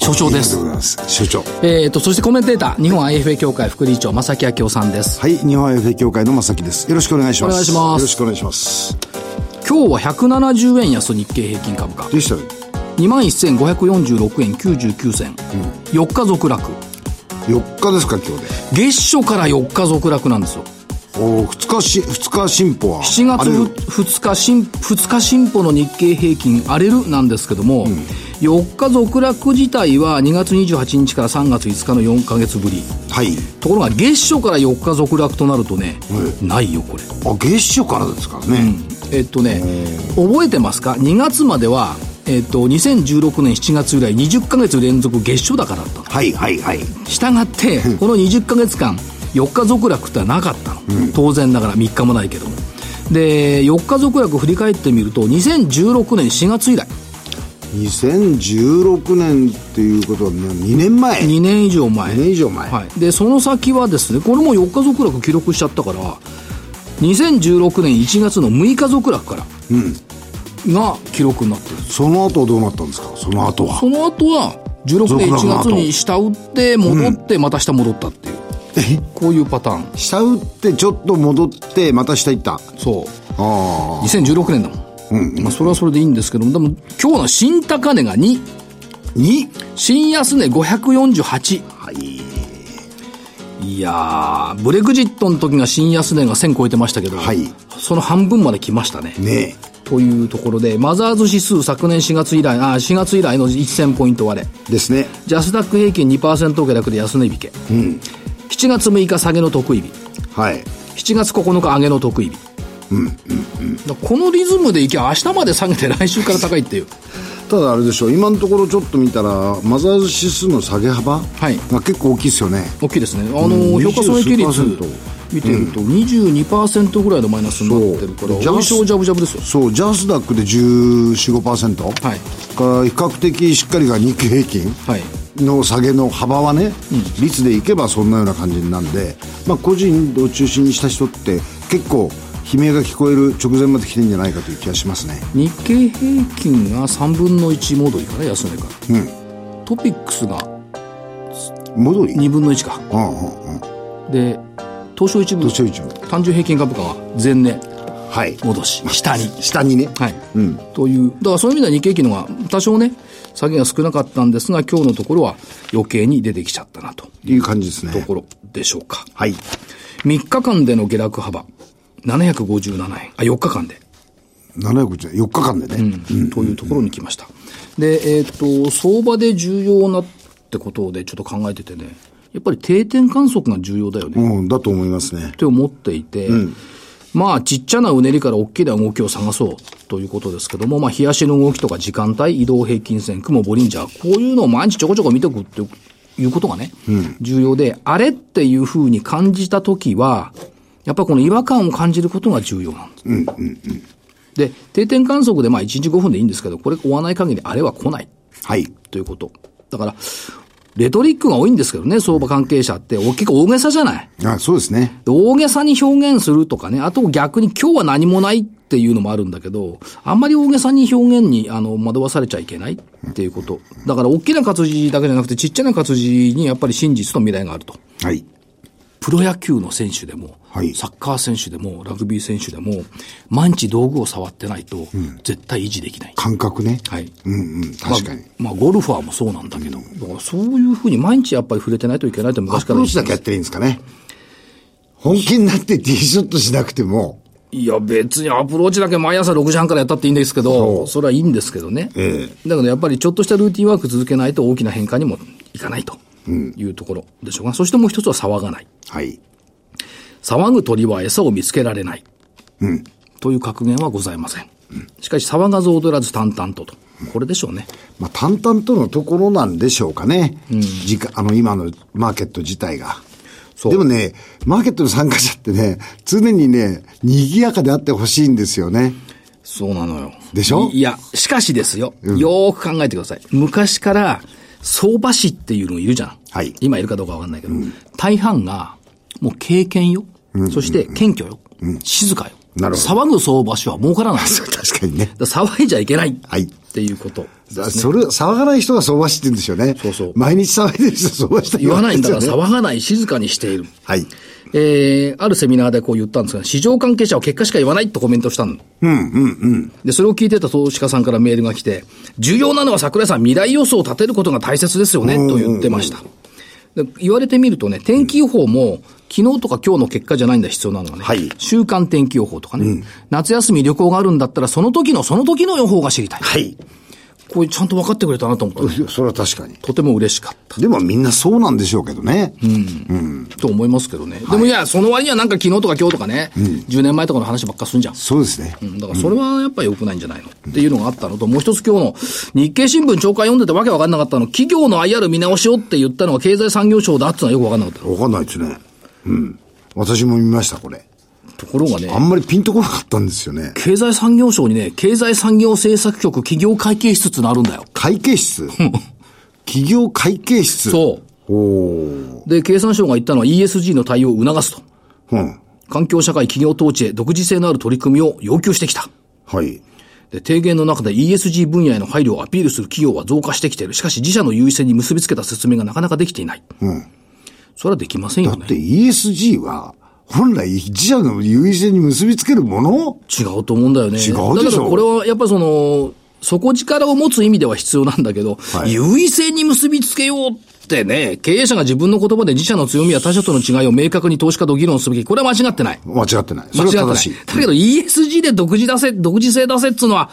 所長です。所長。えーとそしてコメンテーター日本 IFA 協会副理事長正木明夫さんですはい、日本 FA 協会の正木です。よろしくお願いします。お願いしますよろしくお願いします。今日は170円安日経平均株価でしたね。21,546円99銭、4日続落4日ですか、今日で。月初から4日続落なんですよお2日し、2日進歩は。7月あれ2日進2日進歩の日経平均荒れるなんですけども、4日続落自体は2月28日から3月5日の4か月ぶりはい。ところが月初から4日続落となるとね、ないよこれあ、月初からですからね。えっとね覚えてますか？2月まではえっと2016年7月以来20ヶ月連続月初高だったのはい、はい、はい。したがって、この20ヶ月間、4日続落ってなかったの。当然ながら3日もないけども。で、4日続落振り返ってみると、2016年4月以来、2016年っていうことは、ね、2年前？2年以上前。2年以上前はい。で、その先はですね、これも4日続落記録しちゃったから、2016年1月の6日続落から、が記録になってる。その後どうなったんですか？その後は。その後は、16年1続落の後月に下打って、戻って、また下戻ったっていう。えこういうパターン。下打ってちょっと戻って、また下行った。そう。あ2016年だもん。まあ、それはそれでいいんですけども、でも、今日の新高値が2。あ。2? 新安値548。はい。いやー、ブレグジットの時が新安値が1000超えてましたけど、はいその半分まで来ましたね。ねというところで、マザーズ指数昨年4月以来、あ4月以来の1000ポイント割れ。え。ですね。ジャスダック平均2%下落で安値引け。7月6日下げの得意日。はい。7月9日上げの得意日。だからこのリズムでいきゃ明日まで下げて来週から高いっていう。ただあれでしょう今のところちょっと見たらマザーズ指数の下げ幅はいが結構大きいですよね、大きいですね。あの、うん評価損益率20数パーセント見てると22%ぐらいのマイナスになってるから、そうおいしょジャブジャブですよ。そうジャスダックで1415%、はい。から比較的しっかりが日経平均はい。の下げの幅はね、率でいけばそんなような感じなんで、まあ、個人を中心にした人って結構悲鳴が聞こえる直前まで来てるんじゃないかという気がしますね。日経平均が3分の1戻りかな、安値から。トピックスが戻り？2分の1か。うんうんうん。で、東証一部東証一部単純平均株価は前年はい戻し、下に。下にねはい。という、だからそういう意味では日経平均の方が多少ね、下げが少なかったんですが、今日のところは余計に出てきちゃったなという感じですねところでしょうか。はい3日間での下落幅、757円。あ、4日間で。750 4日間でね、というところに来ました。で、えっ、と、相場で重要なってことでちょっと考えててね、やっぱり定点観測が重要だよね。うん、だと思いますね。って思っていて、まあ、ちっちゃなうねりから大きな動きを探そうということですけども、まあ、日足の動きとか時間帯、移動平均線、雲、ボリンジャー、こういうのを毎日ちょこちょこ見ておくっていうことがね、重要で、あれっていうふうに感じたときは、やっぱりこの違和感を感じることが重要なんです。で、定点観測でまあ1日5分でいいんですけど、これ追わない限りあれは来ない。はい。ということ。だから、レトリックが多いんですけどね、相場関係者って、大きく大げさじゃない。あそうですねで大げさに表現するとかね、あと逆に今日は何もないっていうのもあるんだけど、あんまり大げさに表現にあの惑わされちゃいけないっていうこと。だから大きな活字だけじゃなくてちっちゃな活字にやっぱり真実と未来があると。はいプロ野球の選手でも、はい。サッカー選手でも、ラグビー選手でも、毎日道具を触ってないと、絶対維持できない。感覚ね。はい。うんうん確かに、まあ、まあ、ゴルファーもそうなんだけど、だからそういうふうに毎日やっぱり触れてないといけないとア昔から言ってますプローチだけやってりゃいいんですかね。本気になってティーショットしなくても。いや、別にアプローチだけ毎朝6時半からやったっていいんですけど、それはいいんですけどね。え。だけどやっぱりちょっとしたルーティンワーク続けないと大きな変化にもいかないというところでしょうが、そしてもう一つは騒がない。はい騒ぐ鳥は餌を見つけられない。という格言はございません。しかし騒がず踊らず淡々とと。これでしょうね。まあ、淡々とのところなんでしょうかね。時間、あの、今のマーケット自体が。そうでもね、マーケットの参加者ってね、常にね、賑やかであってほしいんですよね。そうなのよ。でしょ？いいや、しかしですよ。よーく考えてください。昔から、相場師っていうのいるじゃん。はい今いるかどうかわかんないけど、大半が、もう経験よ。そして、謙虚よ。静かよ。なるほ騒ぐ相場師は儲からない。確かにね。騒いじゃいけない。はいっていうこと。だそれ、騒がない人が相場師って言うんですよね。そうそう毎日騒いでる人は相場師って言わないんだから騒がない、静かにしている。はい。えー、あるセミナーでこう言ったんですが、市場関係者は結果しか言わないとコメントしたの。で、それを聞いてた投資家さんからメールが来て、重要なのは桜井さん、未来予想を立てることが大切ですよね、と言ってました。で言われてみるとね、天気予報も、昨日とか今日の結果じゃないんだ、必要なのはね。はい週間天気予報とかね、夏休み旅行があるんだったら、その時のその時の予報が知りたい。はい。これちゃんと分かってくれたなと思ったね。それは確かに。とても嬉しかった。でもみんなそうなんでしょうけどね。と思いますけどね。でもいや、その割にはなんか昨日とか今日とかね、10年前とかの話ばっかすんじゃん。そうですね。うんだからそれはやっぱり良くないんじゃないの、っていうのがあったのと、もう一つ今日の日経新聞長官読んでてわけわかんなかったの、企業の IR 見直しをって言ったのは経済産業省だってのはよくわかんなかったの。わかんないですね。うん。私も見ました、これ。ところがあね、んまりピンとこなかったんですよね。経済産業省にね、経済産業政策局企業会計室ってのあるんだよ。会計室？企業会計室？そう。で、経産省が言ったのは ESG の対応を促すと。うん。環境社会企業統治へ独自性のある取り組みを要求してきた。はい。で、提言の中で ESG 分野への配慮をアピールする企業は増加してきている。しかし自社の優位性に結びつけた説明がなかなかできていない。うん。それはできませんよねだっ。て ESG は、本来自社の優位性に結びつけるもの？違うと思うんだよね。違うでしょだからこれはやっぱりその、底力を持つ意味では必要なんだけど、はい優位性に結びつけようってね、経営者が自分の言葉で自社の強みや他社との違いを明確に投資家と議論すべき。これは間違ってない。間違ってない。そ間違ってない。れは正しい。だけど ESG で独自出せ、独自性出せっつうのは、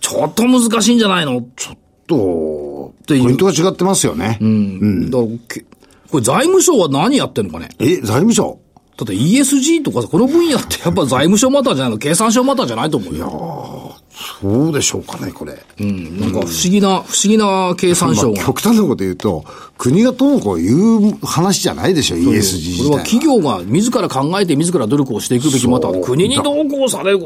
ちょっと難しいんじゃないの？ちょっと、ていうポイントが違ってますよね。うん。と、だからけこれ財務省は何やってんのかね？え、財務省？だって ESG とかさ、この分野ってやっぱ財務省マターじゃないの？経産省マターじゃないと思うよ。そうでしょうかね、これ。うん。なんか不思議な、不思議な経産省が。まあ、極端なこと言うと、国がどうこう言う話じゃないでしょ、ESG こ。れは企業が自ら考えて自ら努力をしていくべきまた国に同行される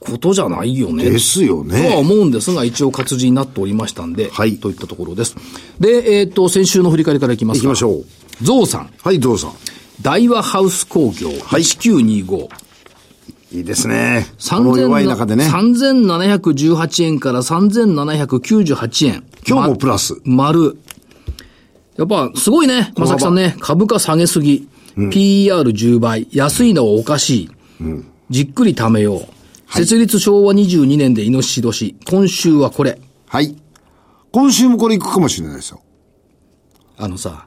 ことじゃないよね。ですよとはね。思うんですが、一応活字になっておりましたんで、はいといったところです。で、えっ、と、先週の振り返りからいきますか。行きましょう。ゾウさん、はい、どうぞ。大和ハウス工業、はい1925。いいですね。弱い中でね。3718円から3798円。今日もプラス。丸。やっぱ、すごいね、まさきさんね。株価下げすぎ。PER10 倍。安いのはおかしい。じっくり貯めよう。設立昭和22年でイノシシ年。今週はこれ。はい。今週もこれ行くかもしれないですよ。あのさ、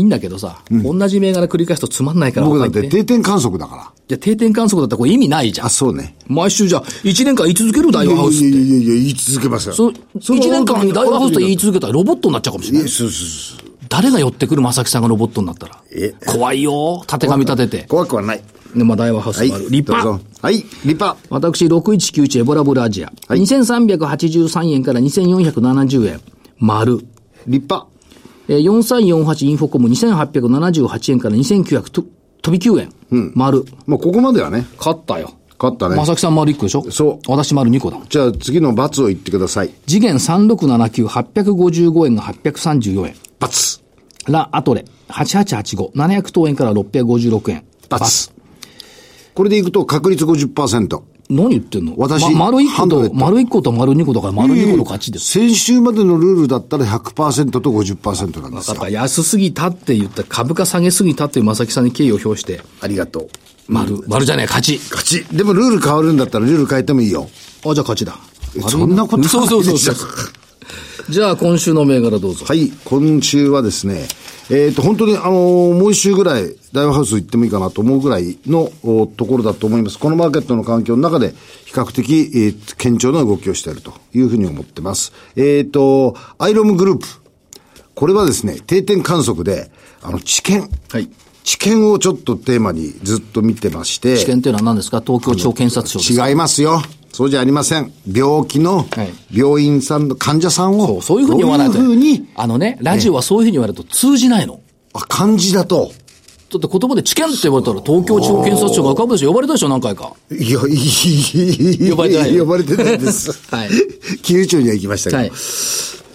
いいんだけどさ、同じ銘柄繰り返すとつまんないから僕だって定点観測だから。じゃあ定点観測だったらこれ意味ないじゃんあ、。そうね。毎週じゃあ、1年間言い続ける大いや和ハウスって。いやいやいや、言い続けますよ。そ1年間大和ハウスと言い続けたらロボットになっちゃうかもしれない。そうそうそう。誰が寄ってくる正木さんがロボットになったら。え怖いよ。縦紙立てて。怖くはない。で、まあ、大和ハウスはい。もある。立派どう。ぞ。はい、立派。私、6191エボラブルアジア。はい2383円から2470円。丸。立派。えー4348インフォコム2878円から2900と飛び9円。丸。もうここまではね、勝ったよ。勝ったね。正木さん丸1個でしょ？そう私丸2個だ。じゃあ次の罰を言ってください。次元3679、855円が834円。罰。ラ・アトレ、8885、700等円から656円。罰。これでいくと確率50%。何言ってんの？私ま丸1個と、丸1個と丸2個だから丸2個の勝ちです。先週までのルールだったら100%と50%なんですよだか。ら安すぎたって言った株価下げすぎたっていう正木さんに敬意を表して、ありがとう。丸、丸じゃねえ、勝ち。勝ち。でもルール変わるんだったらルール変えてもいいよ。あ、じゃあ勝ちだ。えそんなことそうそうそうそう。じゃあ今週の銘柄どうぞ。はい、今週はですね、えっ、と、本当に、あのーもう一週ぐらい、大和ハウス行ってもいいかなと思うぐらいのおところだと思います。このマーケットの環境の中で、比較的、えー堅調な動きをしているというふうに思ってます。えっ、と、アイロムグループ。これはですね、定点観測で、あの、知見。はい。知見をちょっとテーマにずっと見てまして。試験っていうのは何ですか？東京地方検察庁ですか？違いますよ。そうじゃありません。病気のはい病院さんの患者さんを、そう、そういうふうに言わないと。どういうふうに、あのね、ラジオはそういうふうに言われると通じないの。あ漢字だと、だって言葉で知見って言われたら東京地方検察庁が浮かぶでしょ呼ばれたでしょ何回か。いや、いい、呼ばれてない呼ばれてないです。はい。金融庁には行きましたけど。はい。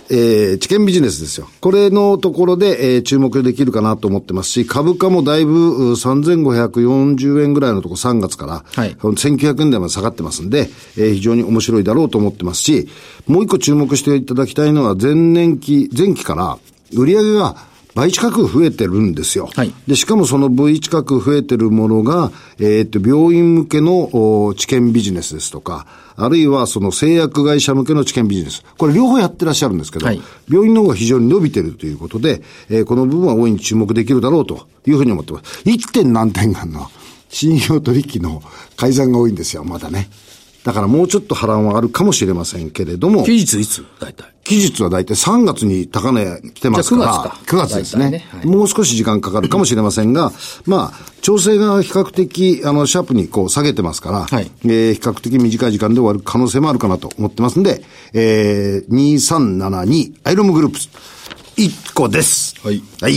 えー、知見ビジネスですよ。これのところで、えー注目できるかなと思ってますし、株価もだいぶう3540円ぐらいのところ3月から、はい1900円台まで下がってますんで、えー非常に面白いだろうと思ってますし、もう一個注目していただきたいのは前年期、前期から売上が倍近く増えてるんですよ。はいで、しかもその倍近く増えてるものが、えーっと、病院向けのお知見ビジネスですとか、あるいはその製薬会社向けの知見ビジネス。これ両方やってらっしゃるんですけど、はい病院の方が非常に伸びてるということで、えーこの部分は大いに注目できるだろうというふうに思ってます。1. 点何点があるの信用取引の改ざんが多いんですよ、まだね。だからもうちょっと波乱はあるかもしれませんけれども、期日いつ？大体。期日は大体3月に高値来てますから、じゃあ9月か。9月ですね。ね。はい。もう少し時間かかるかもしれませんが、まあ、調整が比較的、あの、シャープにこう下げてますから、はい。えー比較的短い時間で終わる可能性もあるかなと思ってますんで、えー、2372アイロムグループス、1個です。はい。はい。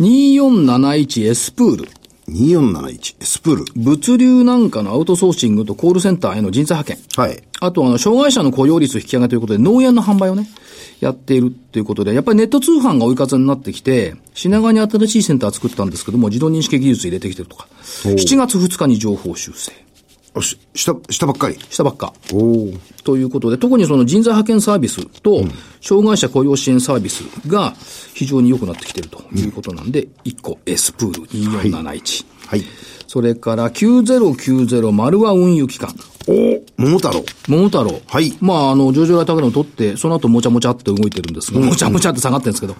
2471S プール。2471、スプール。物流なんかのアウトソーシングとコールセンターへの人材派遣。はい。あと、あの、障害者の雇用率引き上げということで、農園の販売をね、やっているということで、やっぱりネット通販が追い風になってきて、品川に新しいセンター作ったんですけども、自動認識技術入れてきてるとか、7月2日に情報修正あし、した、したばっかり？したばっか。ということで、特にその人材派遣サービスと、障害者雇用支援サービスが非常に良くなってきているということなんで、1個 S プール2471。はい。それから9090丸和運輸機関。お桃太郎。桃太郎。はいまあ、あの、上場来高値を取って、その後もちゃもちゃって動いてるんですが、もちゃもちゃって下がってるんですけど、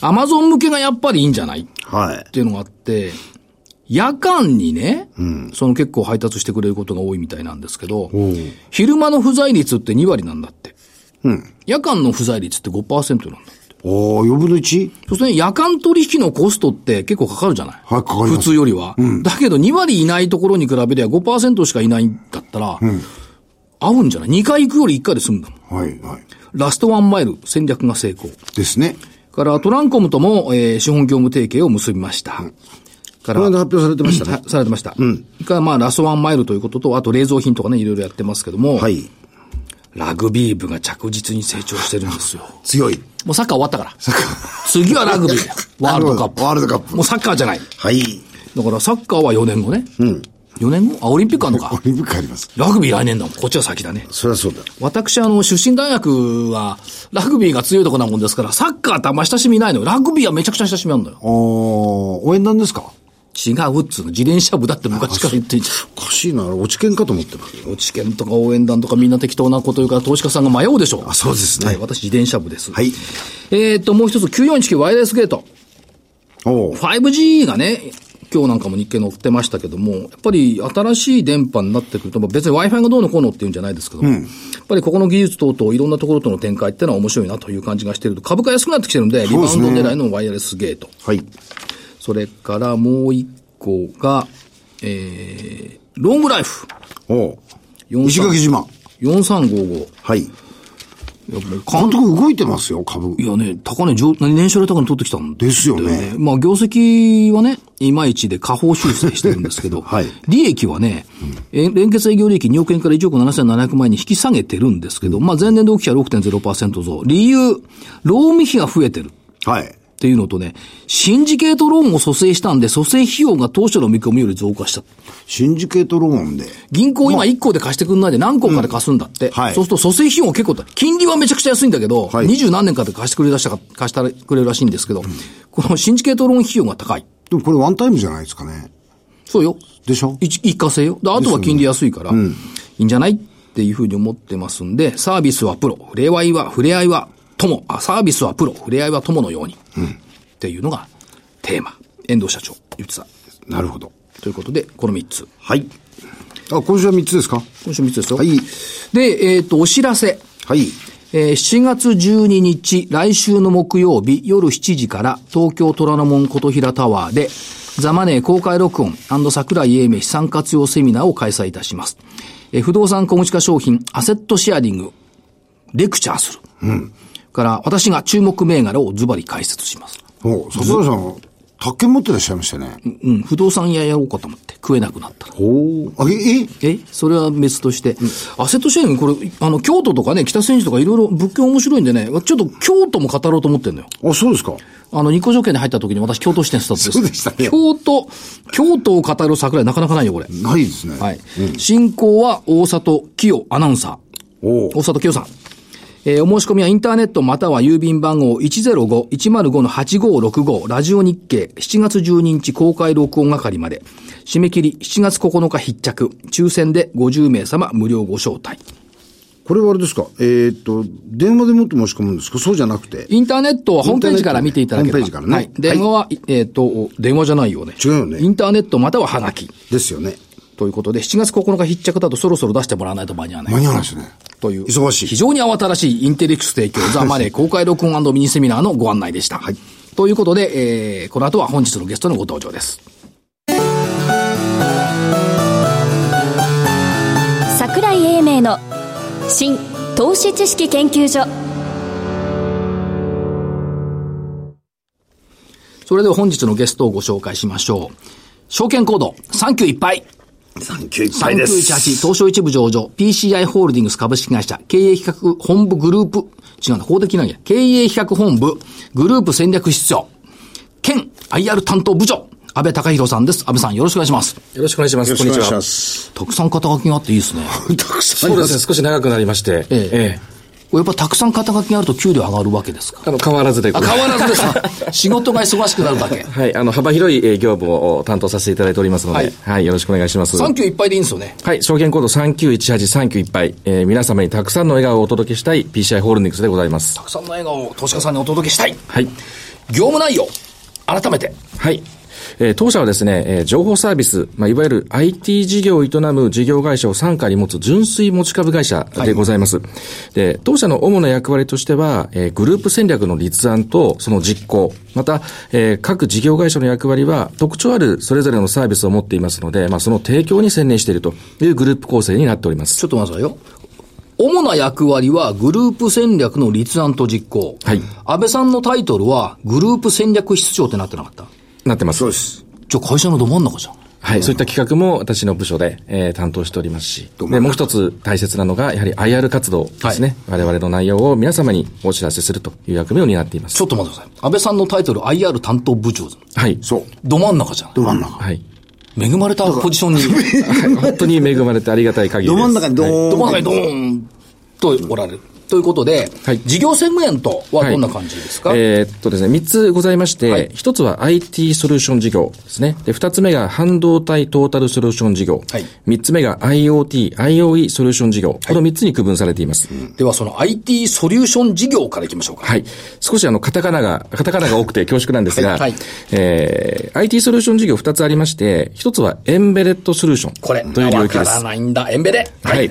アマゾン向けがやっぱりいいんじゃない？っはい。ていうのがあって、夜間にね、その結構配達してくれることが多いみたいなんですけど、昼間の不在率って2割なんだって。夜間の不在率って5%なんだって。おー、4分の 1? そうするとね、夜間取引のコストって結構かかるじゃない？はいかかります普通よりは。だけど2割いないところに比べりゃ5%しかいないんだったら、合うんじゃない ?2 回行くより1回で済むんだもん。はい、はい。ラストワンマイル戦略が成功。ですね。からトランコムとも、えー資本業務提携を結びました。からこの間発表されてましたねは。されてました。からまあラストワンマイルということと、あと冷蔵品とかね、いろいろやってますけども、はい。ラグビー部が着実に成長してるんですよ。強い。もうサッカー終わったから。次はラグビー。ワールドカップ。ワールドカップもうサッカーじゃない。はい。だからサッカーは4年後ね。うん。4年後？あ、オリンピックあるのか。オリンピックあります。ラグビー来年だもん。こっちは先だね。そりゃそうだ。私、あの、出身大学は、ラグビーが強いとこなもんですから、サッカーってあんま親しみないのよ。ラグビーはめちゃくちゃ親しみあるのよ。おー、応援団ですか？違うっつうの。自転車部だって昔から言ってんじおかしいな。落ち券かと思ってます。落研とか応援団とかみんな適当なこと言うから投資家さんが迷うでしょう。あ、そうですね。はい、私自転車部です。はい。えーっと、もう一つ、9419ワイヤレスゲート。おー。5G がね、今日なんかも日経載ってましたけども、やっぱり新しい電波になってくると、まあ別に Wi-Fi がどうのこうのっていうんじゃないですけども、やっぱりここの技術等々いろんなところとの展開ってのは面白いなという感じがしていると、株価安くなってきてるんで、リバウンド狙いのワイヤレスゲート。はい。それからもう一個が、えー、ロングライフ。おー。43石垣島。4355。はい。いや監督動いてますよ、株。いやね、高値上、年初来高値取ってきたんだよですよね。まあ、業績はね、いまいちで下方修正してるんですけど、はい利益はね、え連結営業利益2億円から1億7700万円に引き下げてるんですけど、まあ、前年同期比は6.0%増。理由、ローン費が増えてる。はい。っていうのとね、シンジケートローンを蘇生したんで、蘇生費用が当初の見込みより増加した。シンジケートローンで。銀行今1個で貸してくんないで何個かで貸すんだって。はいそうすると蘇生費用が結構だ、金利はめちゃくちゃ安いんだけど、はい二十何年かで貸してくれらしたか、貸してくれるらしいんですけど、このシンジケートローン費用が高い。でもこれワンタイムじゃないですかね。そうよ。でしょ？一一過性よ。であとは金利安いから、いいんじゃない？っていうふうに思ってますんで、サービスはプロ、触れ合いは、触れ合いは友、あ、サービスはプロ、触れ合いは友のように。っていうのがテーマ。遠藤社長言ってた。なるほど。ということで、この3つ。はい。あ、今週は3つですか？今週3つですよ。はい。で、えっ、と、お知らせ。はい。えー7月12日、来週の木曜日夜7時から東京虎ノ門琴平タワーでザマネー公開録音桜井英明資産活用セミナーを開催いたします。えー不動産小口化商品アセットシェアリングレクチャーする。から私が注目銘柄をズバリ解説します。お、桜井さん、宅建持ってらっしゃいましたね。うん、不動産屋やろうかと思って、食えなくなったら。おあ、え、え？え？それは別として。アセットシェアリング、これ、あの、京都とかね、北千住とかいろいろ物件面白いんでね、ちょっと京都も語ろうと思ってんのよ。あ、そうですか。あの、日光条件に入った時に私、京都支店スタートです。そうでしたね京都、京都を語る桜井なかなかないよ、これ。ないですね。はい。進行は大里清アナウンサー。お大里清さん。えーお申し込みはインターネットまたは郵便番号105-105-8565ラジオ日経7月12日公開録音係まで。締め切り7月9日必着。抽選で50名様無料ご招待。これはあれですか？えーっと、電話でもって申し込むんですか？そうじゃなくて。インターネットはホームページから見ていただければ。ホームページからねはい。電話は、えっ、と、電話じゃないよね。違うよねインターネットまたはハガキ。ですよね。ということで、7月9日必着だとそろそろ出してもらわないと間に合わない。間に合わないですね。という。忙しい非常に慌ただしいインテリクス提供、ザ・マネー 公開録音ミニセミナーのご案内でした。はい。ということで、えー、この後は本日のゲストのご登場です。桜井英明の新投資知識研究所それでは本日のゲストをご紹介しましょう。証券コード39いっぱい。39 3918東証一部上場 PCI ホールディングス株式会社経営企画本部グループ違うんだ、法的なんや。経営企画本部グループ戦略室長兼 IR 担当部長安倍隆弘さんです。安倍さんよろしくお願いします。よろしくお願いします。よろしくお願いしまこんにす。たくさん肩書きがあっていいですね。たくさんそうですね、少し長くなりまして。ええやっぱたくさん肩書きがあると給料上がるわけですか？あの、変わらずで。あ、変わらずですか？仕事が忙しくなるだけ。はい、あの、幅広いえー業務を担当させていただいておりますので、ははいい、よろしくお願いします。39いっぱいでいいんですよね。はい、証券コード391839いっぱい、えー皆様にたくさんの笑顔をお届けしたい PCI ホールディングスでございますた。くさんの笑顔を投資家さんにお届けしたい。はい。業務内容、改めて。はい。えー当社はですね、えー情報サービス、まあ、いわゆる IT 事業を営む事業会社を傘下に持つ純粋持ち株会社でございます。で、当社の主な役割としては、えーグループ戦略の立案とその実行、また、えー各事業会社の役割は特徴あるそれぞれのサービスを持っていますので、まあ、その提供に専念しているというグループ構成になっております。ちょっと待ってくださいよ。主な役割はグループ戦略の立案と実行。はい安倍さんのタイトルはグループ戦略室長ってなってなかった？なってます。そうです。じゃあ会社のど真ん中じゃん。はい、そういった企画も私の部署で、えー担当しておりますし、で、もう一つ大切なのが、やはり IR 活動ですね。我々の内容を皆様にお知らせするという役目を担っています。ちょっと待ってください。安倍さんのタイトル IR 担当部長。はい。そう。ど真ん中じゃん。ど真ん中。はい。恵まれたポジションに。はい本当に恵まれてありがたい限りです。ど真ん中にドーン。ど真ん中にドーンとおられる。ということで、はい事業セグメントはどんな感じですか、えーっとですね、3つございまして、はい1つは IT ソリューション事業ですね。で、2つ目が半導体トータルソリューション事業。はい3つ目が IoT、IOE ソリューション事業。この3つに区分されています。ではその IT ソリューション事業からいきましょうか。はい。少しあの、カタカナが、カタカナが多くて恐縮なんですが、はいはいえー、IT ソリューション事業2つありまして、1つはエンベレッドソリューションこれ、という領わか域です。らないんだ。エンベレ。はい。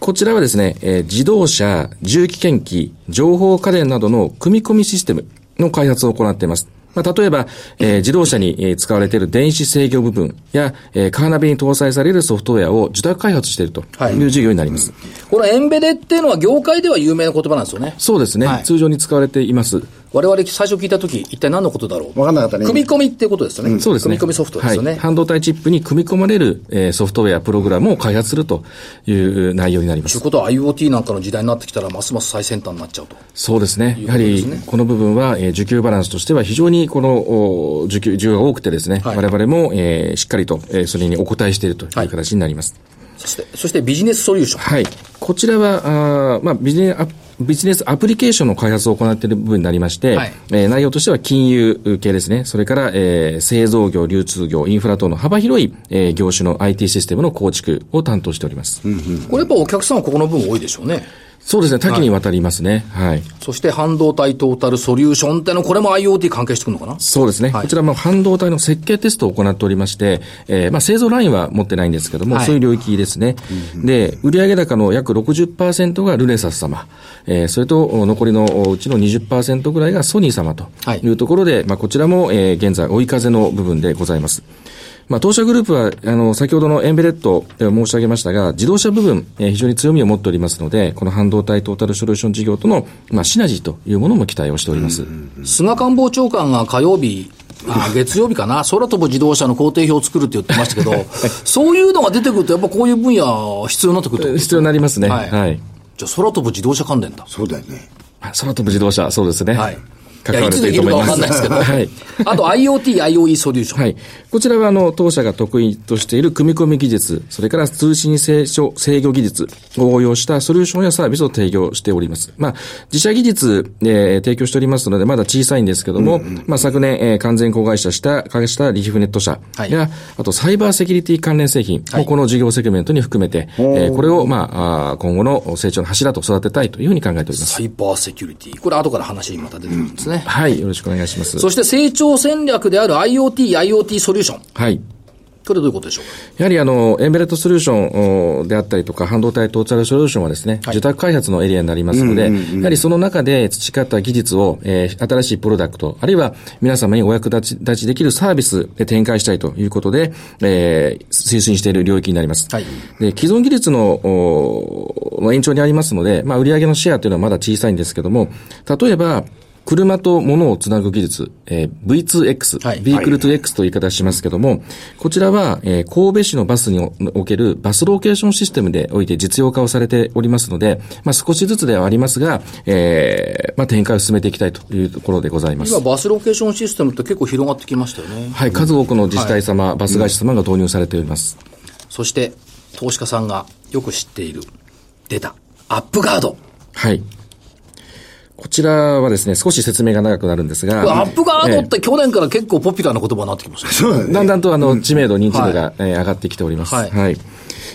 こちらはですね、えー自動車、重機検機、情報家電などの組み込みシステムの開発を行っています。まあ、例えば、えー自動車に、えー使われている電子制御部分や、えーカーナビに搭載されるソフトウェアを受託開発しているとはいいう事業になります。このエンベレっていうのは業界では有名な言葉なんですよね。そうですね、はい通常に使われています。我々最初聞いたとき、一体何のことだろう？わかんなかったね組み込みっていうことですよね。そうですね。組み込みソフトですよね。はい。半導体チップに組み込まれる、えーソフトウェア、プログラムを開発するという内容になります。ということは IoT なんかの時代になってきたら、ますます最先端になっちゃうと。そうですね。いうやはりこの部分は、えー需給バランスとしては非常にこの、お需給、需要が多くてですね、はい我々も、えーしっかりと、えーそれにお答えしているという形になります。そして、そしてビジネスソリューション。はい。こちらは、あーまあ、ビジネスア、ビジネスアプリケーションの開発を行っている部分になりまして、はいえー内容としては金融系ですね。それから、えー製造業、流通業、インフラ等の幅広い、えー業種の IT システムの構築を担当しております。これやっぱお客さんはここの分多いでしょうね。そうですね。多岐にわたりますね。はい。そして半導体トータルソリューションってのは、これも IoT 関係してくるのかな？そうですね。はいこちらも半導体の設計テストを行っておりまして、えーまあ製造ラインは持ってないんですけども、はいそういう領域ですね。で、売上高の約60%がルネサス様、えーそれとお残りのうちの20%ぐらいがソニー様とはいいうところで、まあこちらも、えー現在追い風の部分でございます。まあ、当社グループは、あの、先ほどのエンベレットで申し上げましたが、自動車部分、えー非常に強みを持っておりますので、この半導体トータルソリューション事業との、まあ、シナジーというものも期待をしております。菅官房長官が火曜日、あ 月曜日かな、空飛ぶ自動車の工程表を作るって言ってましたけど、そういうのが出てくると、やっぱこういう分野、必要になってくると？必要になりますね。ははいい。じゃあ、空飛ぶ自動車関連だ。そうだよね。空飛ぶ自動車、そうですね。はい。いや、関わいつできるかわかんないですけど。はい。あと IoT、IOE ソリューション。はい。こちらは、あの、当社が得意としている組み込み技術、それから通信制御制御技術を応用したソリューションやサービスを提供しております。まあ、自社技術、えー提供しておりますので、まだ小さいんですけども、まあ、昨年、えー完全子会社した、会社したリヒフネット社はいや、あと、サイバーセキュリティ関連製品もこの事業セグメントに含めて、えーこれを、まあ、今後の成長の柱と育てたいというふうに考えております。サイバーセキュリティ。これ後から話にまた出てくるんですね。はい。よろしくお願いします。そして成長戦略である IoT、IoT ソリューション。はい。これどういうことでしょうやはりあの、エンベレットソリューションおであったりとか、半導体トータルソリューションはですね、はい受託開発のエリアになりますので、やはりその中で培った技術を、えー新しいプロダクト、あるいは皆様にお役立ち立ちできるサービスで展開したいということで、えー推進している領域になります。はいで、既存技術の、おの延長にありますので、まあ、売上のシェアというのはまだ小さいんですけども、例えば、車と物をつなぐ技術、えー V2X、はいビークル 2X という言い方をしますけども、こちらは、えー神戸市のバスにおおけるバスローケーションシステムでおいて実用化をされておりますので、まあ、少しずつではありますが、えーまあ、展開を進めていきたいというところでございます今、。バスロケーションシステムって結構広がってきましたよね。はい、数多くの自治体様、バス会社様が導入されております。そして、投資家さんがよく知っている、出た、アップガード。はい。こちらはですね、少し説明が長くなるんですが。アップガードっえて去年から結構ポピュラーな言葉になってきましたね。ね。えだんだんとあの、知名度、認知度が、えー上がってきております。はい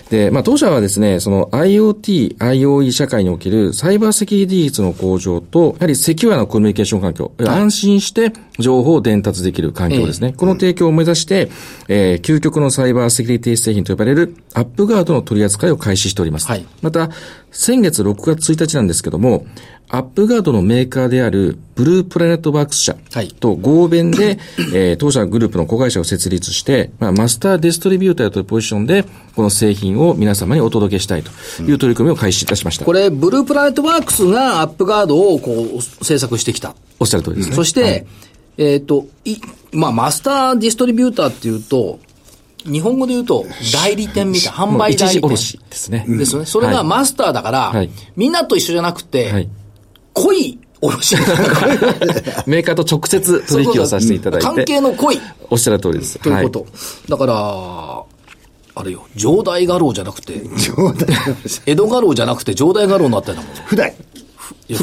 で、まあ、当社はですね、その IoT、IoE 社会におけるサイバーセキュリティ技術の向上と、やはりセキュアなコミュニケーション環境、安心して情報を伝達できる環境ですね。この提供を目指して、えー究極のサイバーセキュリティ製品と呼ばれる AppGuard の取り扱いを開始しております。はいまた、先月6月1日なんですけども、 AppGuard のメーカーである Blue Planet-works 社はいと合弁で、えー当社グループの子会社を設立して、まあ、 master distributor というポジションで、この製品を皆様にお届けしたいという取り組みを開始いたしました。これ、 Blue Planet-works が AppGuard をこう制作してきた。おっしゃる通りですね。そして、えっ、と、い、まあ、マスターディストリビューターっていうと、日本語で言うと、代理店みたいな、販売代理店。一時卸ですね。ですよね。それがはいマスターだから、はいみんなと一緒じゃなくて、はい。濃い卸メーカーと直接取引をさせていただいて。関係の濃いおっしゃる通りです。ということ。だから、あれよ、上代画廊じゃなくて、冗談江戸画廊じゃなくて上代画廊になったようなもの。普段。いや、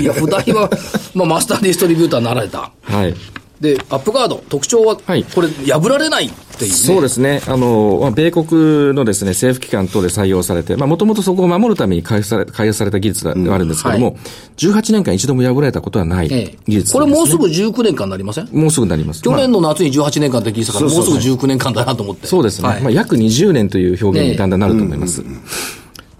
いや、譜代は、まあ、 master distributor になられた。はい。で、 AppGuard、特徴は、はいこれ、破られないっていうね。そうですね。あの、まあ米国のですね、政府機関等で採用されて、まあ、もともとそこを守るために開発され、開発された技術ではあるんですけれども、うんは18年間一度も破られたことはない技術、え、これもうすぐ19年間になりませんもうすぐなります。去年の夏に18年間って聞いたから、もうすぐ19年間だなと思って。そうですね。はいまあ、約20年という表現にだんだんなると思います。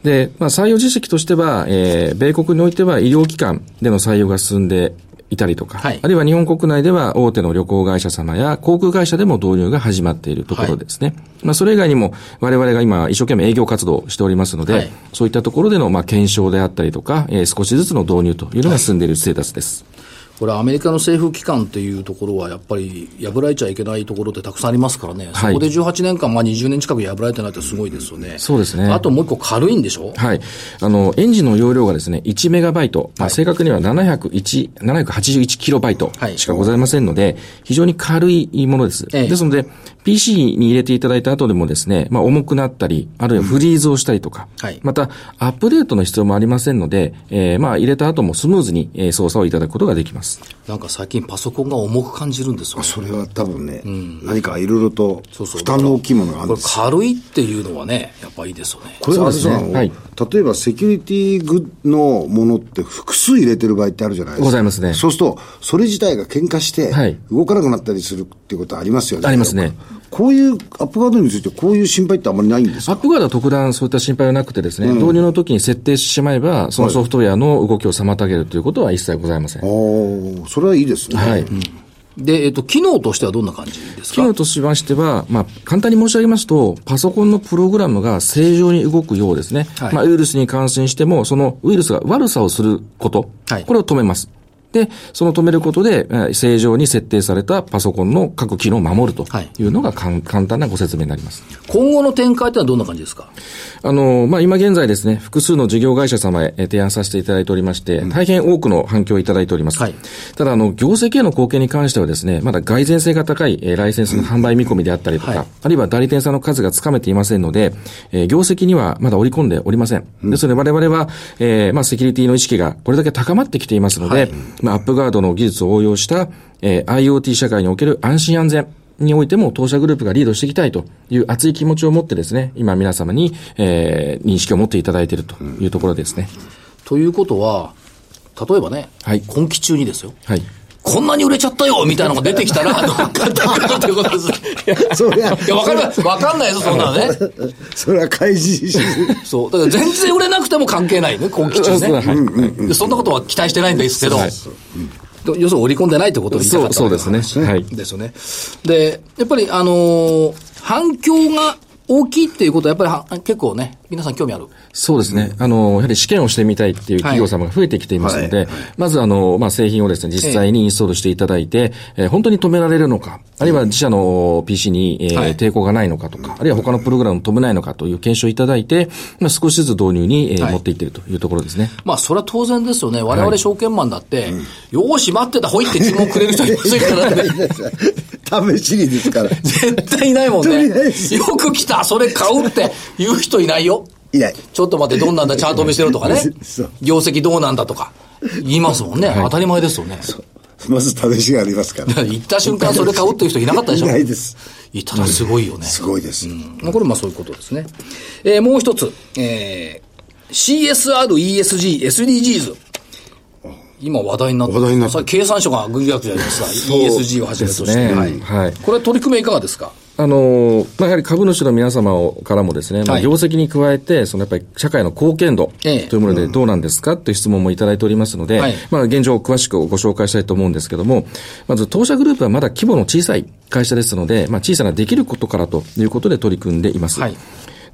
で、まあ、採用実績としては、えー、米国においては医療機関での採用が進んでいたりとか、はいあるいは日本国内では大手の旅行会社様や航空会社でも導入が始まっているところですね。まあ、それ以外にも我々が今一生懸命営業活動をしておりますので、はいそういったところでのまあ検証であったりとか、えー少しずつの導入というのが進んでいるステータスです。これアメリカの政府機関っていうところはやっぱり破られちゃいけないところってたくさんありますからね。はいそこで18年間、まあ20年近く破られてないってすごいですよね。そうですねあともう一個軽いんでしょ？はい。あの、エンジンの容量がですね、1メガバイト、まあ、正確には701、781キロバイトはいしかございませんので、非常に軽いものです。ええですので、PC に入れていただいた後でもですね、まあ、重くなったり、あるいはフリーズをしたりとか、はいまた、アップデートの必要もありませんので、えーまあ、入れた後もスムーズに、えー操作をいただくことができます。なんか最近パソコンが重く感じるんですよね。それは多分ね、何かいろいろと負担の大きいものがあるんこれですよ。軽いっていうのはね、やっぱいいですよね。これはですねさ、はい例えばセキュリティグッのものって複数入れてる場合ってあるじゃないですか。ございますねそうすると、それ自体が喧嘩してはい、動かなくなったりするっていうことありますよね。ありますね。こういうアップガードについてこういう心配ってあんまりないんですか？アップガードは特段そういった心配はなくてですね、導入の時に設定してしまえば、そのソフトウェアの動きを妨げるということは一切ございません。おーそれはいいですね。はい。で、えっと、機能としてはどんな感じです機か能としましては、まあ、簡単に申し上げますと、パソコンのプログラムが正常に動くようですね。はいまあ、ウイルスに感染しても、そのウイルスが悪さをすること、はいこれを止めます。で、その止めることで、正常に設定されたパソコンの各機能を守るとい。うのが、はい、簡単なご説明になります。今後の展開というのはどんな感じですか？あの、まあ、今現在ですね、複数の事業会社様へ提案させていただいておりまして、大変多くの反響をいただいております。はい、ただ、あの、業績への貢献に関してはですね、まだ蓋然性が高い、えー、ライセンスの販売見込みであったりとか、はい、あるいは代理店さんの数がつかめていませんので、えー、業績にはまだ織り込んでおりません。ですので、我々は、えー、まあ、セキュリティの意識がこれだけ高まってきていますので、はい、まあ、アップガードの技術を応用した、えー、IoT 社会における安心安全、においても当社グループがリードしていきたいという熱い気持ちを持ってですね、今皆様に、えー、認識を持っていただいているというところですね。ということは、例えばね、はい、今期中にですよ。はい。こんなに売れちゃったよみたいなのが出てきたら、どっかだということです。いや、いやわかんない、わかんないです、そんなのね。それは開示しそう。だから全然売れなくても関係ないね、今期中ね。はい、そんなことは期待してないんですけど。はい要するに織り込んでないってことを言いたかったそうですね。はい。ですよね。で、やっぱりあのー、反響が大きいっていうことは、やっぱり結構ね、皆さん興味あるそうですね。あの、やはり試験をしてみたいっていう企業様が増えてきていますので、はいはい、まずあの、まあ、製品をですね、実際にインストールしていただいて、えー、本当に止められるのか、あるいは自社の PC に、えー、はい、抵抗がないのかとか、あるいは他のプログラム止めないのかという検証いただいて、まあ、少しずつ導入に、えー、持っていっているというところですね。まあ、それは当然ですよね。我々証券マンだって、よーし待ってた、ほいって注文くれる人いませんからね。試しにですから。絶対いないもんね。よく来た、それ買うって言う人いないよ。いない。ちょっと待って、どんなんだ、チャート見せろとかね。業績どうなんだとか。言いますもんね。はい、当たり前ですよね。まず試しがありますから。行った瞬間それ買うっていう人いなかったでしょいないです。いたらすごいよね。すごいです。うん、これまあそういうことですね。えー、もう一つ、えー、CSR、ESG、SDGs。今話題になって話題になって経産省が軍事学じゃないですか。ESG をはじめとして。ね、はい。はい。これ取り組みいかがですか？あの、まあ、やはり株主の皆様からもですね、まあ、業績に加えて、そのやっぱり社会の貢献度というものでどうなんですか？という質問もいただいておりますので、はい、まあ、現状を詳しくご紹介したいと思うんですけども、まず当社グループはまだ規模の小さい会社ですので、まあ、小さなできることからということで取り組んでいます。はい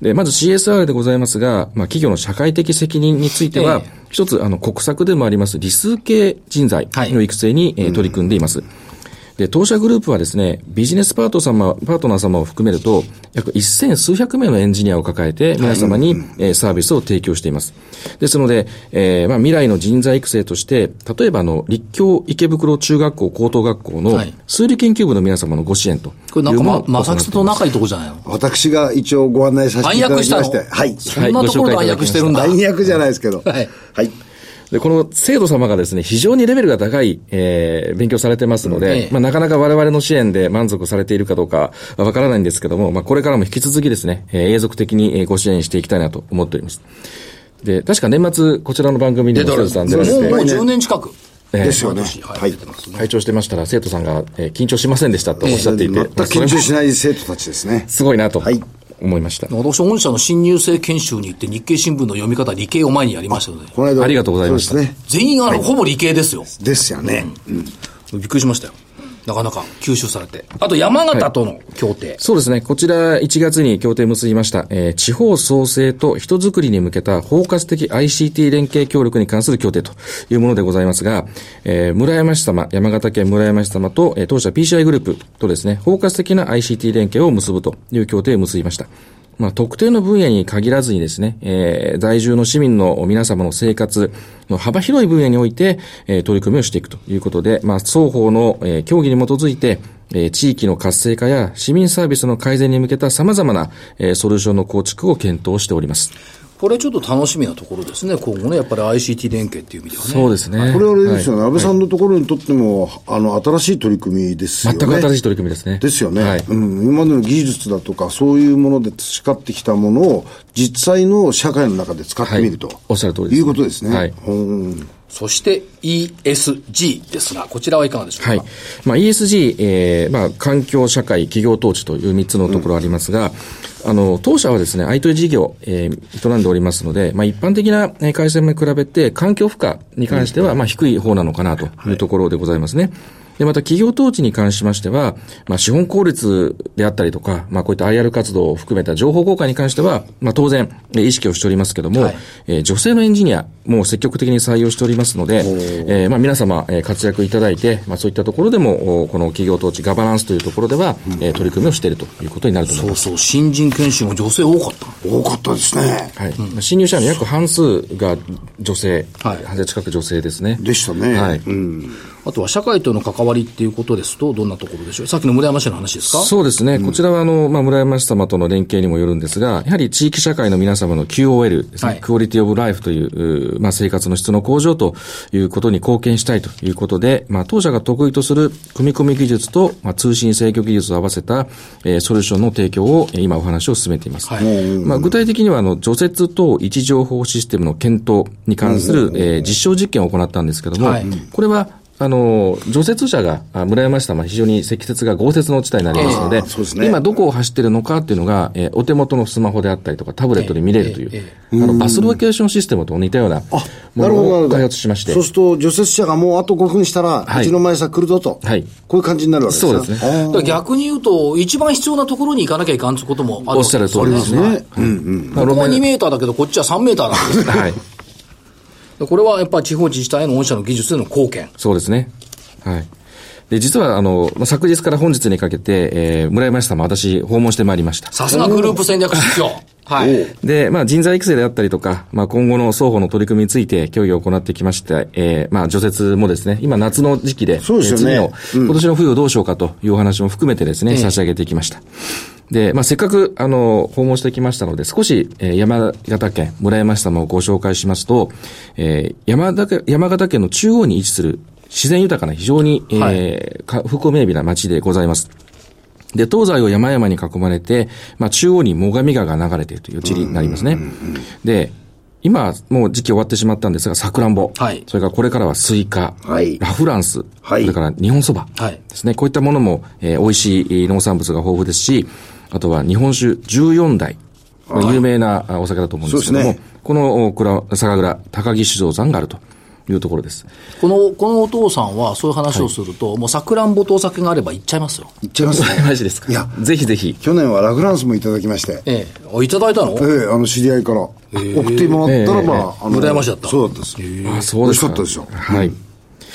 で、まず CSR でございますが、まあ、企業の社会的責任については、一つ、あの、国策でもあります理数系人材の育成に、え取り組んでいます。うんで、当社グループはですね、ビジネスパート様、パートナー様を含めると、約一千数百名のエンジニアを抱えて、皆様に、えサービスを提供しています。ですので、えー、まあ、未来の人材育成として、例えばあの、立教池袋中学校高等学校の数理研究部の皆様のご支援とこれなんかま、まさきさんと仲いいとこじゃないの？私が一応ご案内させていただきまして。はい。そんなところで暗躍してるんだ。暗躍じゃないですけど。はい。はいで、この生徒様がですね、非常にレベルが高い、えー、勉強されてますので、まあ、なかなか我々の支援で満足されているかどうかわからないんですけども、まあ、これからも引き続きですね、えー、永続的にご支援していきたいなと思っております。で、確か年末、こちらの番組にも生徒さん出られて。もう10年近く。えー、ですよね。はい。会長してましたら、生徒さんが、えー、緊張しませんでしたとおっしゃっていて。全く緊張しない生徒たちですね。すごいなと。はい。思いました。私、御社の新入生研修に行って日経新聞の読み方、理系を前にやりましたので。この間。ありがとうございました。ね、全員あの、ほぼ理系ですよ。ですよね。うん。びっくりしましたよ。なかなか吸収されて。あと山形との協定、はい、そうですね。こちら1月に協定結びました。えー、地方創生と人づくりに向けた包括的 ICT 連携協力に関する協定というものでございますが、えー、村山市様、山形県村山市様と、えー、当社 PCI グループとですね、包括的な ICT 連携を結ぶという協定を結びました。まあ、特定の分野に限らずにですね、えー、在住の市民の皆様の生活の幅広い分野において、えー、取り組みをしていくということで、まあ、双方の、えー、協議に基づいて、え、地域の活性化や市民サービスの改善に向けた様々な、え、ソリューションの構築を検討しております。これちょっと楽しみなところですね、今後ね、やっぱり ICT 連携っていう意味ではね。そうですね。これはあれですよね、はい、安倍さんのところにとっても、あの、新しい取り組みですよね。全く新しい取り組みですね。ですよね。はい、うん。今までの技術だとか、そういうもので培ってきたものを、実際の社会の中で使ってみると。はい、おっしゃる通りです、いうことですね。はい。うんそして ESG ですが、こちらはいかがでしょうか？はい。まあ ESG、えー、まあ環境、社会、企業統治という3つのところありますが、うん、あの、当社はですね、IT 事業、えー、営んでおりますので、まあ一般的な会社に比べて環境負荷に関しては、まあ低い方なのかなというところでございますね。で、また企業統治に関しましては、まあ資本効率であったりとか、まあこういった IR 活動を含めた情報公開に関しては、まあ当然、意識をしておりますけども、はい、えー、女性のエンジニアも積極的に採用しておりますので、えー、まあ皆様、えー、活躍いただいて、まあそういったところでも、この企業統治ガバナンスというところでは、うん、えー、取り組みをしているということになると思います。そうそう、新人研修も女性多かった。多かったですね。はい。うん、新入社員の約半数が女性、はい、半数近く女性ですね。でしたね。はい。うんあとは社会との関わりっていうことですと、どんなところでしょう？さっきの村山市の話ですか？そうですね。うん、こちらは、あの、まあ、村山市様との連携にもよるんですが、やはり地域社会の皆様の QOL ですね、はい、クオリティオブライフという、まあ、生活の質の向上ということに貢献したいということで、まあ、当社が得意とする組み込み技術と、まあ、通信制御技術を合わせた、えー、ソリューションの提供を、今お話を進めています。はい、まあ、具体的には、あの、除雪等位置情報システムの検討に関する、えー、実証実験を行ったんですけども、はい、これは、あの、除雪車が、村山市様非常に積雪が豪雪の地帯になりますので、えー、ね、今どこを走っているのかっていうのが、えー、お手元のスマホであったりとかタブレットで見れるという、あのバスロケーションシステムと似たようなものを開発しまして。そうすると、除雪車がもうあと5分したら、うちの前さ来るぞと。はい。こういう感じになるわけですね。そうですね。逆に言うと、一番必要なところに行かなきゃいかんということもあるおっしゃる通りですね。うんうん。ここは2メーターだけど、こっちは3メーターなんです。はい。これはやっぱり地方自治体の御社の技術での貢献。そうですね。はい。で、実は、あの、まあ、昨日から本日にかけて、えー、村山市様、私、訪問してまいりました。さすがグループ戦略室長。はい。で、まあ、人材育成であったりとか、まあ、今後の双方の取り組みについて協議を行ってきまして、えー、まあ、除雪もですね、今夏の時期で、そうですね。次の、うん、今年の冬をどうしようかというお話も含めてですね、差し上げてきました。で、まあ、せっかく、あの、訪問してきましたので、少し、えー、山形県、村山市様をご紹介しますと、えー、山形、山形県の中央に位置する自然豊かな非常に、はい、えー、風光明媚な町でございます。で、東西を山々に囲まれて、まあ、中央に最上川が流れているという地理になりますね。で、今、もう時期終わってしまったんですが、さくらんぼ。はい。それからこれからはスイカ。はい。ラフランス。はい。それから日本そば。はい。ですね。こういったものも、えー、美味しい農産物が豊富ですし、あとは日本酒14代。有名なお酒だと思うんですけども、ね、この酒蔵、高木酒造さんがあると。いうところです。この、このお父さんはそういう話をすると、はい、もうさくらんぼとお酒があれば行っちゃいますよ。行っちゃいますね。マジですかいや、ぜひぜひ。去年はラフランスもいただきまして。ええ。いただいたの？ええ、あの、知り合いから。送ってもらったら、まあ、あの、羨ましだった。そうだったです。あ、そうですか。美味しかったですよ。はい。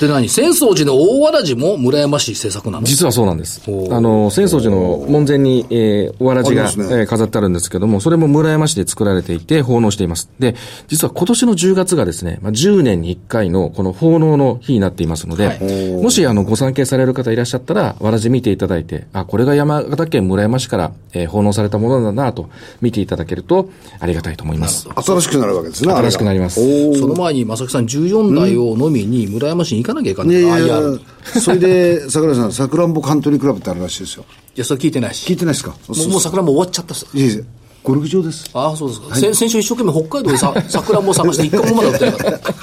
で何？浅草寺の大わらじも村山市制作なの？実はそうなんです。あの、浅草寺の門前に、えー、わらじが、ねえー、飾ってあるんですけども、それも村山市で作られていて、奉納しています。で、実は今年の10月がですね、まあ、10年に1回のこの奉納の日になっていますので、はい、もしあの、ご参詣される方いらっしゃったら、わらじ見ていただいて、あ、これが山形県村山市から、えー、奉納されたものだなと見ていただけると、ありがたいと思います。新しくなるわけですね。新しくなります。その前に、正木さん14代を飲みに村山市に行かなきゃいかない。いそれで、桜井さん、さくらんぼカントリークラブってあるらしいですよ。いや、それ聞いてないし。聞いてないですか？もう、もうさくらんぼ終わっちゃったっす。い。ゴルフ場です。ああ、そうですか。はい、先先週一生懸命北海道でさ、さくらんぼ探して一回もまだ売ってなかった。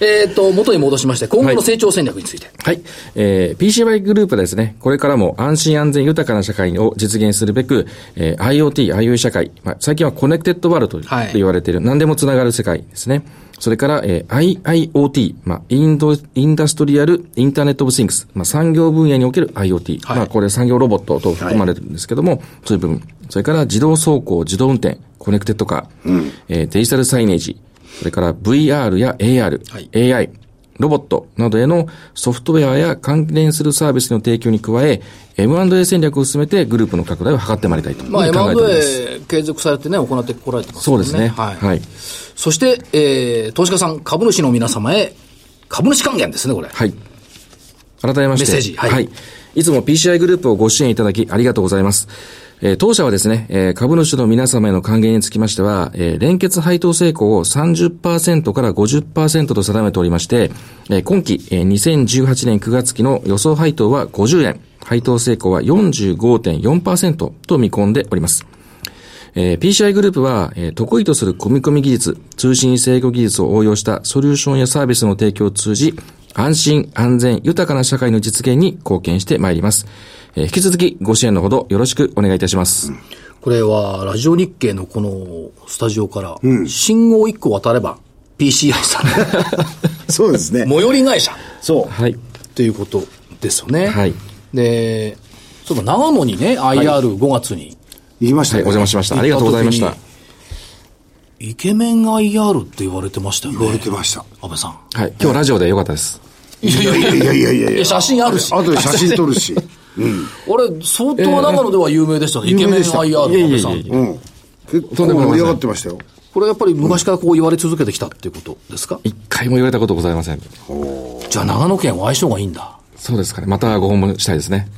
えっと、元に戻しまして、今後の成長戦略について。はい。はい、えー、PCY グループはですね、これからも安心安全豊かな社会を実現するべく、えー、IoT、IoE 社会、まあ、最近は connected world と言われている、はい、何でもつながる世界ですね。それから、えー、IIoT、まあ、インド、 Industrial Internet of Things、まあ、産業分野における IoT。はい、まあ、これ産業ロボット等含まれるんですけども、はい、そういう部分。それから自動走行、自動運転、 connected car、うん、えー、 digital signage、それから VR や AR、はい、AI、ロボットなどへのソフトウェアや関連するサービスの提供に加え、M&A 戦略を進めてグループの拡大を図ってまいりたいとまあ、M&A 継続されてね、行ってこられてますね。そうですね。はい。はい、そして、えー、投資家さん、株主の皆様へ、株主還元ですね、これ。はい。改めまして。メッセージ。はい。はい、いつも PCI グループをご支援いただきありがとうございます。え、当社はですね、え、株主の皆様への還元につきましては、え、連結配当成功を30%から50%と定めておりまして、え、今期、えー、2018年9月期の予想配当は50円、配当成功は45.4%と見込んでおります。えー、PCI グループは、えー、得意とする組み込み技術、通信制御技術を応用したソリューションやサービスの提供を通じ、安心、安全、豊かな社会の実現に貢献してまいります。えー、引き続きご支援のほどよろしくお願いいたします。これは、ラジオ日経のこのスタジオから、うん、信号1個渡れば、PCI さん。そうですね。最寄り会社。そう。はい。っていうことですよね。はい。で、そうか、長野にね、IR5 月に。行きましたはい、おね。邪魔しました。ありがとうございました。イケメン IR って言われてましたよね。言われてました。安倍さん。はい。今日ラジオでよかったです。いやいやいやいやいや。写真あるし。後で写真撮るし。俺、相当長野では有名でしたね。イケメン IR いやいやいや安倍さん。うん。結構盛り上がってましたよ。これやっぱり昔からこう言われ続けてきたっていうことですか？一回も言われたことございません。じゃあ長野県は相性がいいんだ。そうですかね。またご訪問したいですね。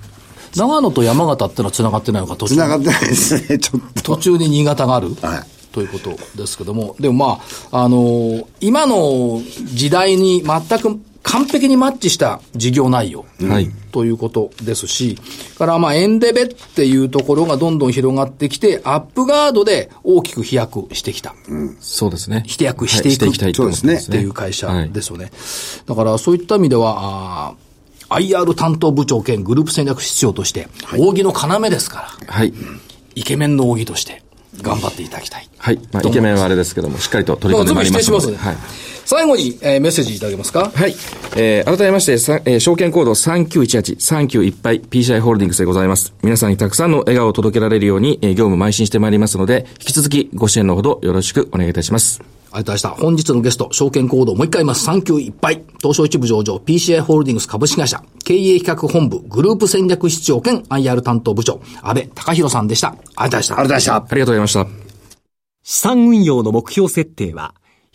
長野と山形ってのは繋がってないのか、途中繋がってないですね、ちょっと。途中に新潟がある、はいということですけども、でもまあ、あのー今の時代に全く完璧にマッチした事業内容、はいということですし、からまあ、エンデベっていうところがどんどん広がってきて、アップガードで大きく飛躍してきた。そうですね。飛躍していくはいしていきたいと思ってますっていう会社ですよね。だからそういった意味では、あー IR 担当部長兼グループ戦略室長として、扇の要ですから、はい。イケメンの扇として頑張っていただきたい。はい。まあ、イケメンはあれですけども、しっかりと取り込んでまいりますので。まあはい。最後に、えーメッセージいただけますか？はい。えー、改めまして、さえー証券コード3918、39いっぱい PCI ホールディングスでございます。皆さんにたくさんの笑顔を届けられるように、えー業務邁進してまいりますので、引き続きご支援のほどよろしくお願いいたします。ありがとうございました。本日のゲスト、証券コードをもう一回言います。3級いっぱい。東証一部上場 PCI ホールディングス株式会社、経営企画本部、グループ戦略室長兼 IR 担当部長、安倍隆弘さんでした。ありがとうございました。ありがとうございました。ありがとうございました。資産運用の目標設定は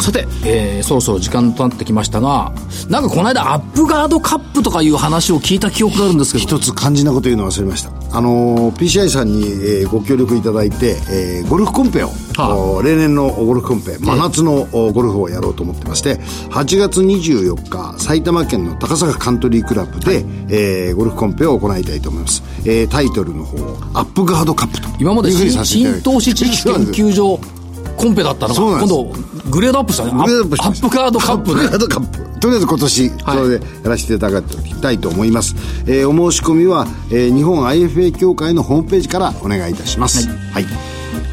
さて、えー、そろそろ時間となってきましたがなんかこの間アップガードカップとかいう話を聞いた記憶があるんですけど一つ肝心なこと言うの忘れました。あのー PCI さんに、えーご協力いただいて、えーゴルフコンペを、はあお例年のゴルフコンペ、真夏のおゴルフをやろうと思ってまして、8月24日、埼玉県の高坂カントリークラブで、えーゴルフコンペを行いたいと思います。えータイトルの方を、アップガードカップと。今まで新投資知識研究所コンペだったのが今度グレードアップしたね。グレードアップした。ップガードカップアップガーでドカップ。とりあえず今年、はい。それでやらせていただきたいと思います。えーお申し込みは、えー日本 IFA 協会のホームページからお願いいたします。はい。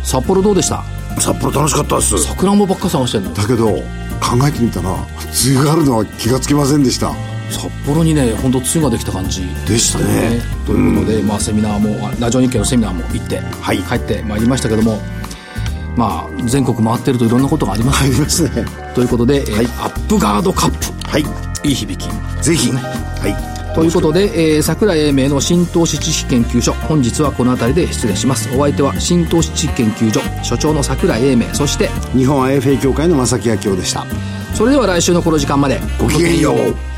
札幌どうでした？札幌楽しかったです。さくらんぼばっか探してんの。だけど、考えてみたら、梅雨があるのは気がつきませんでした。札幌にね本当梅雨ができた感じ。でしたね。ということで、まあ、セミナーもあラジオ日経のセミナーも行って、はい。帰ってまいりましたけどもまあ全国回ってるといろんなことがありますありますね。ということで、えーはいアップガードカップはい。いい響きぜひ。はい。ということで、えー、桜井英明の新投資知識研究所本日はこの辺りで失礼しますお相手は新投資知識研究所所長の桜井英明そして日本 IFA 協会の正木明夫でした。それでは来週のこの時間までごきげんよう。